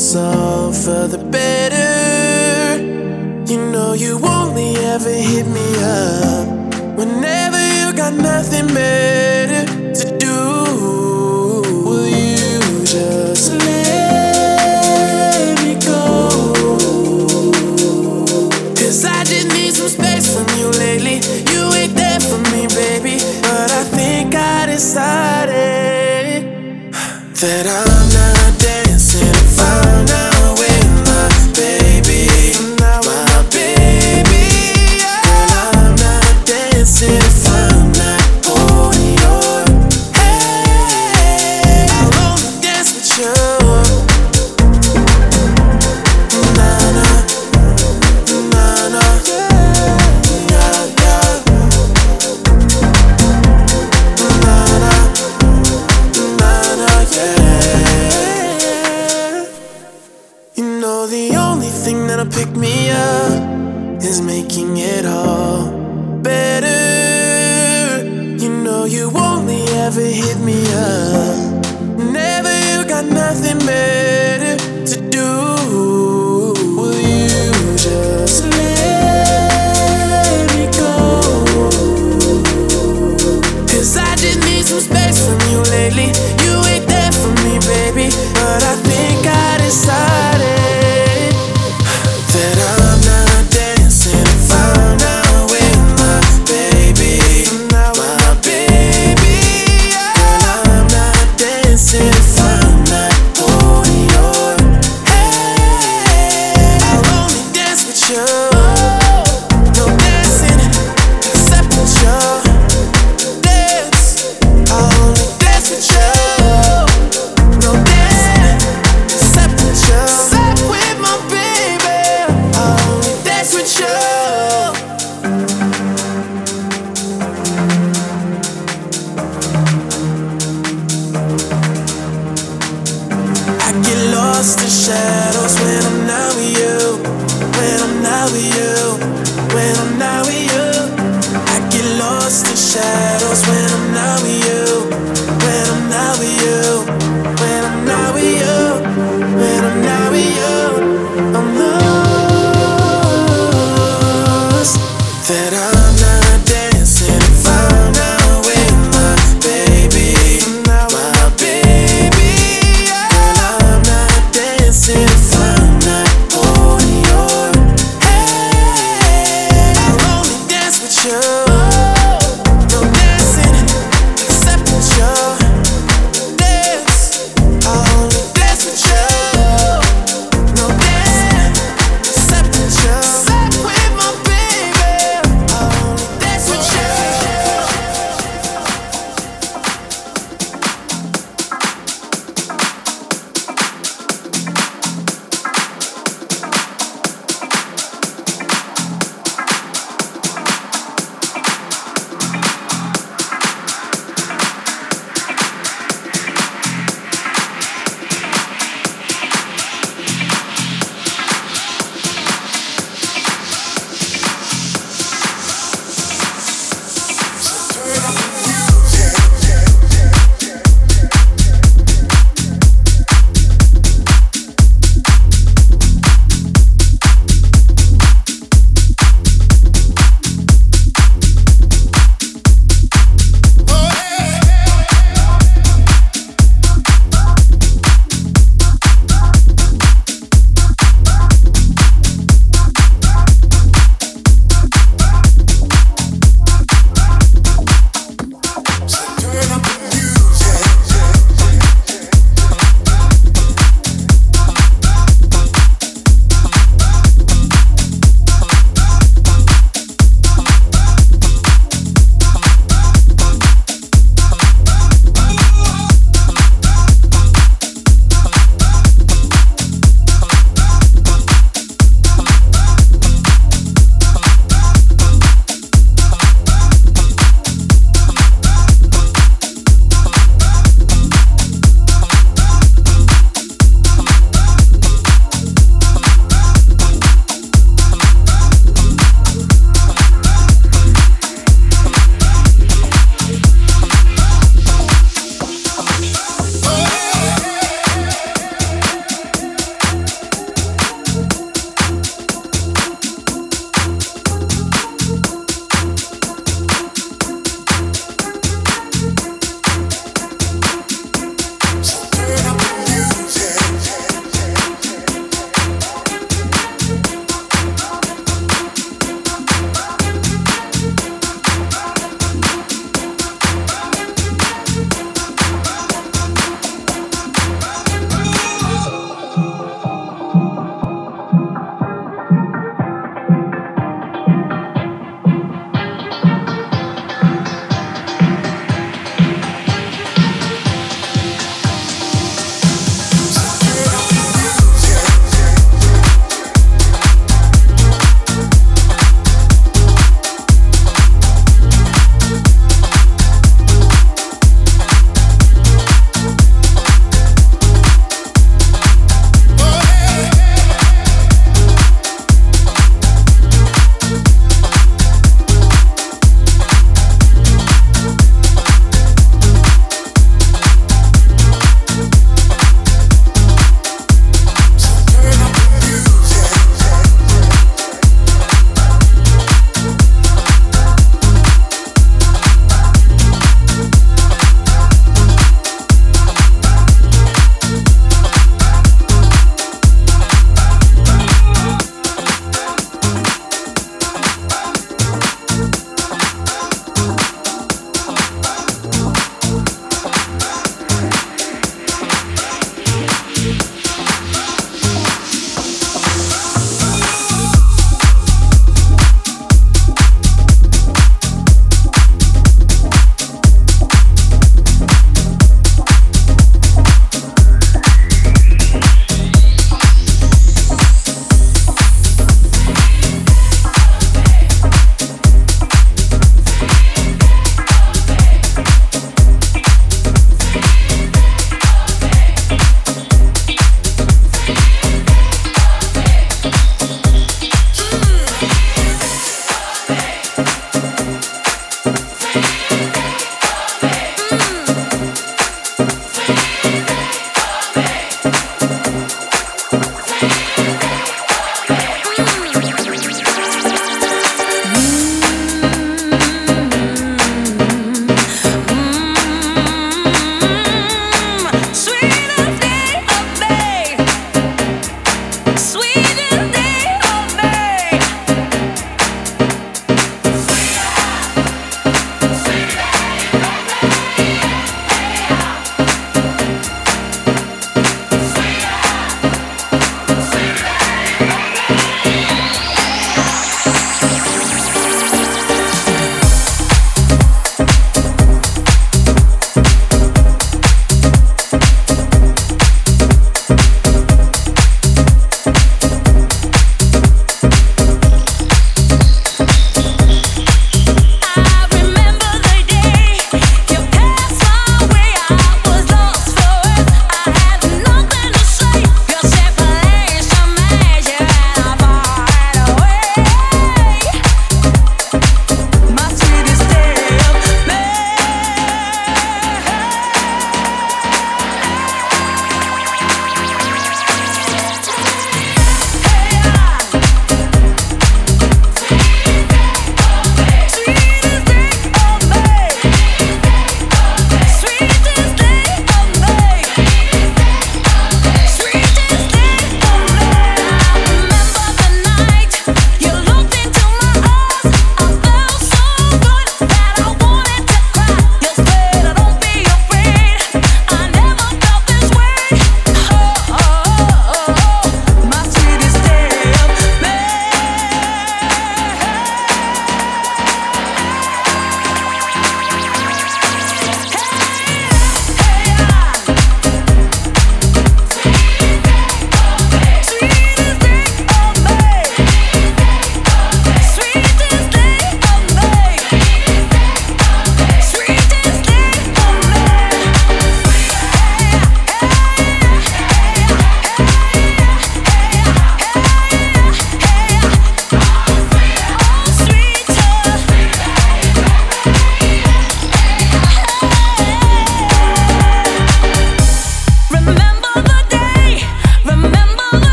it's all for the better. You know, you only ever hit me up whenever you got nothing better to do. Will you just let me go? Cause I just need some space from you lately. You ain't there for me, baby. But I think I decided that I'm.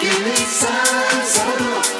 Give me some I.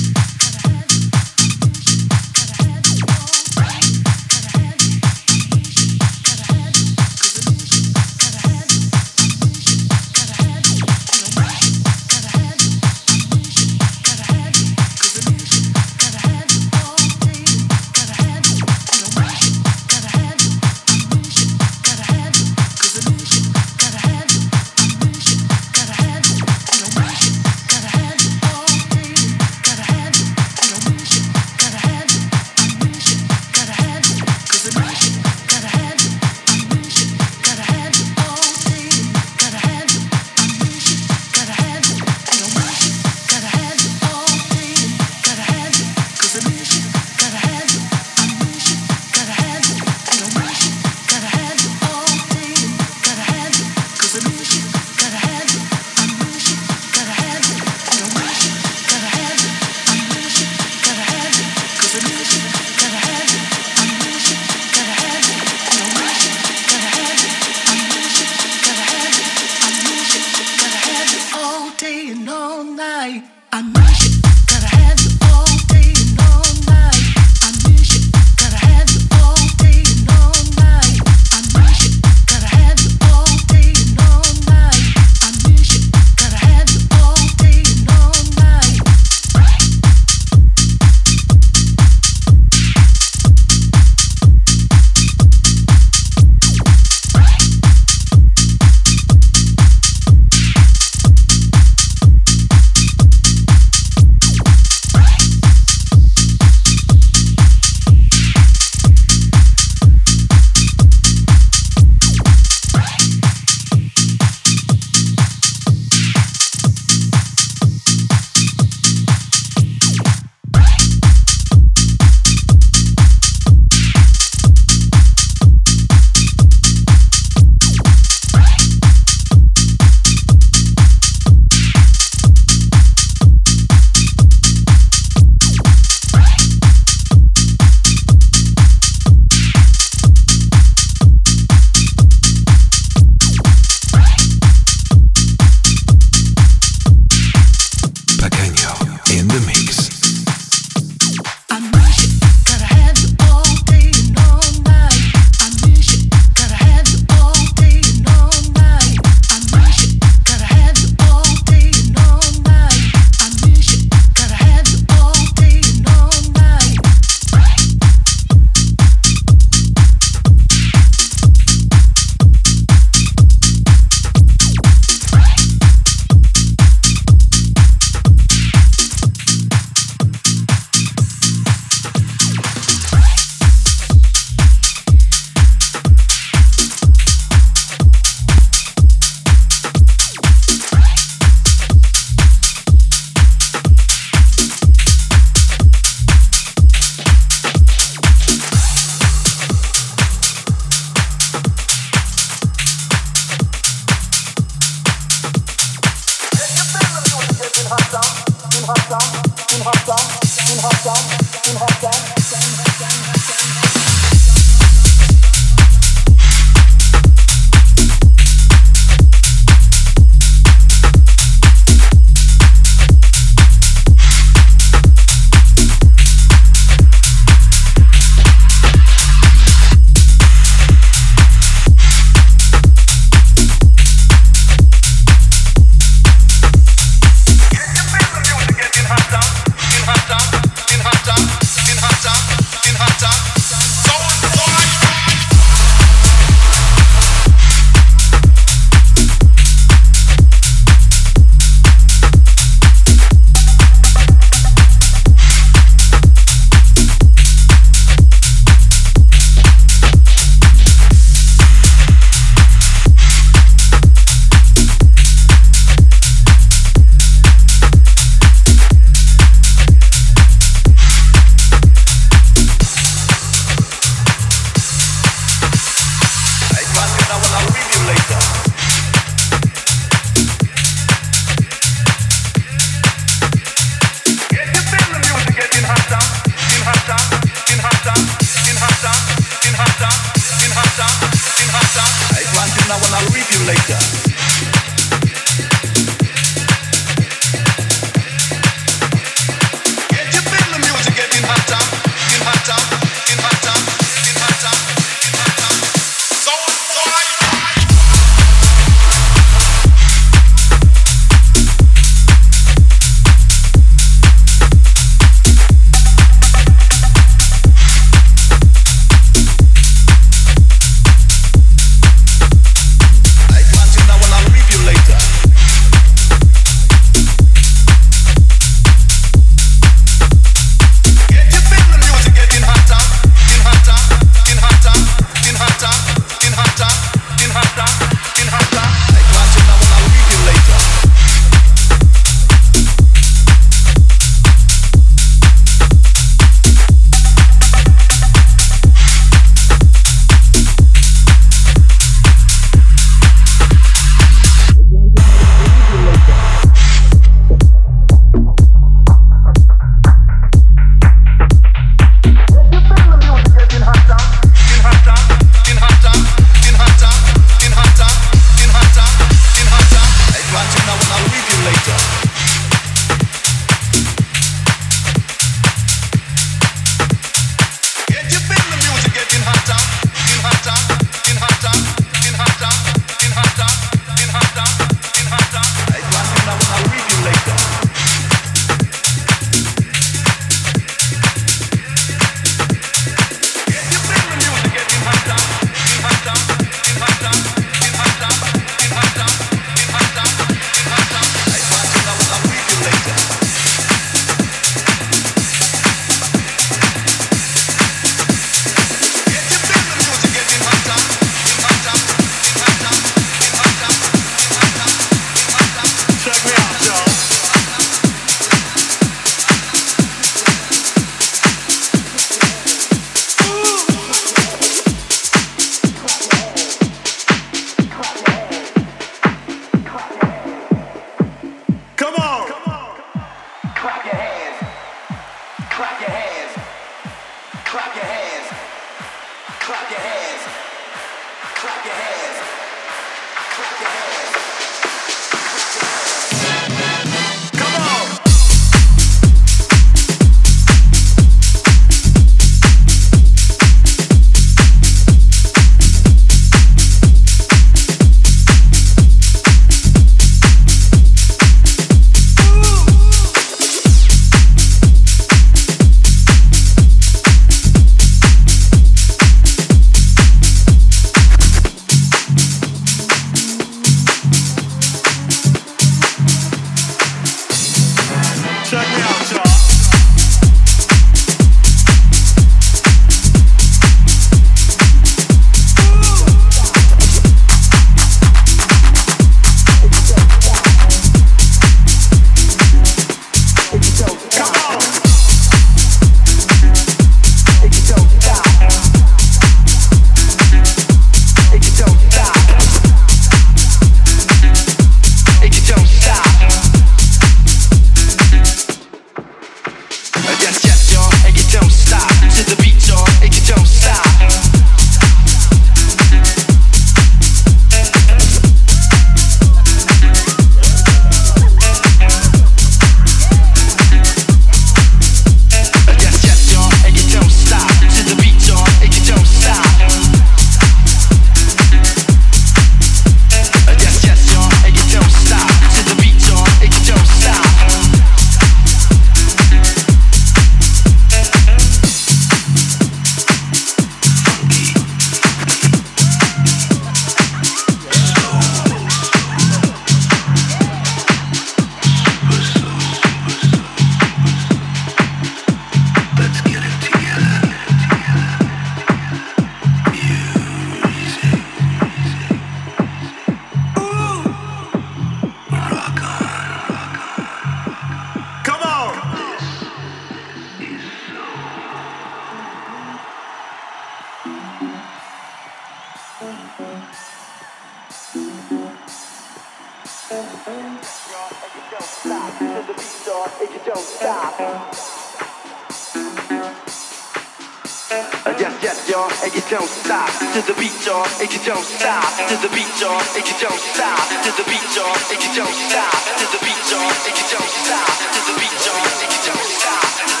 and you don't stop. To the beat, y'all, and you don't stop. To the beat, y'all, and you don't stop. To the beat, y'all, and you don't stop. To the beat, y'all, and you don't stop. To the beat, y'all, and you don't stop.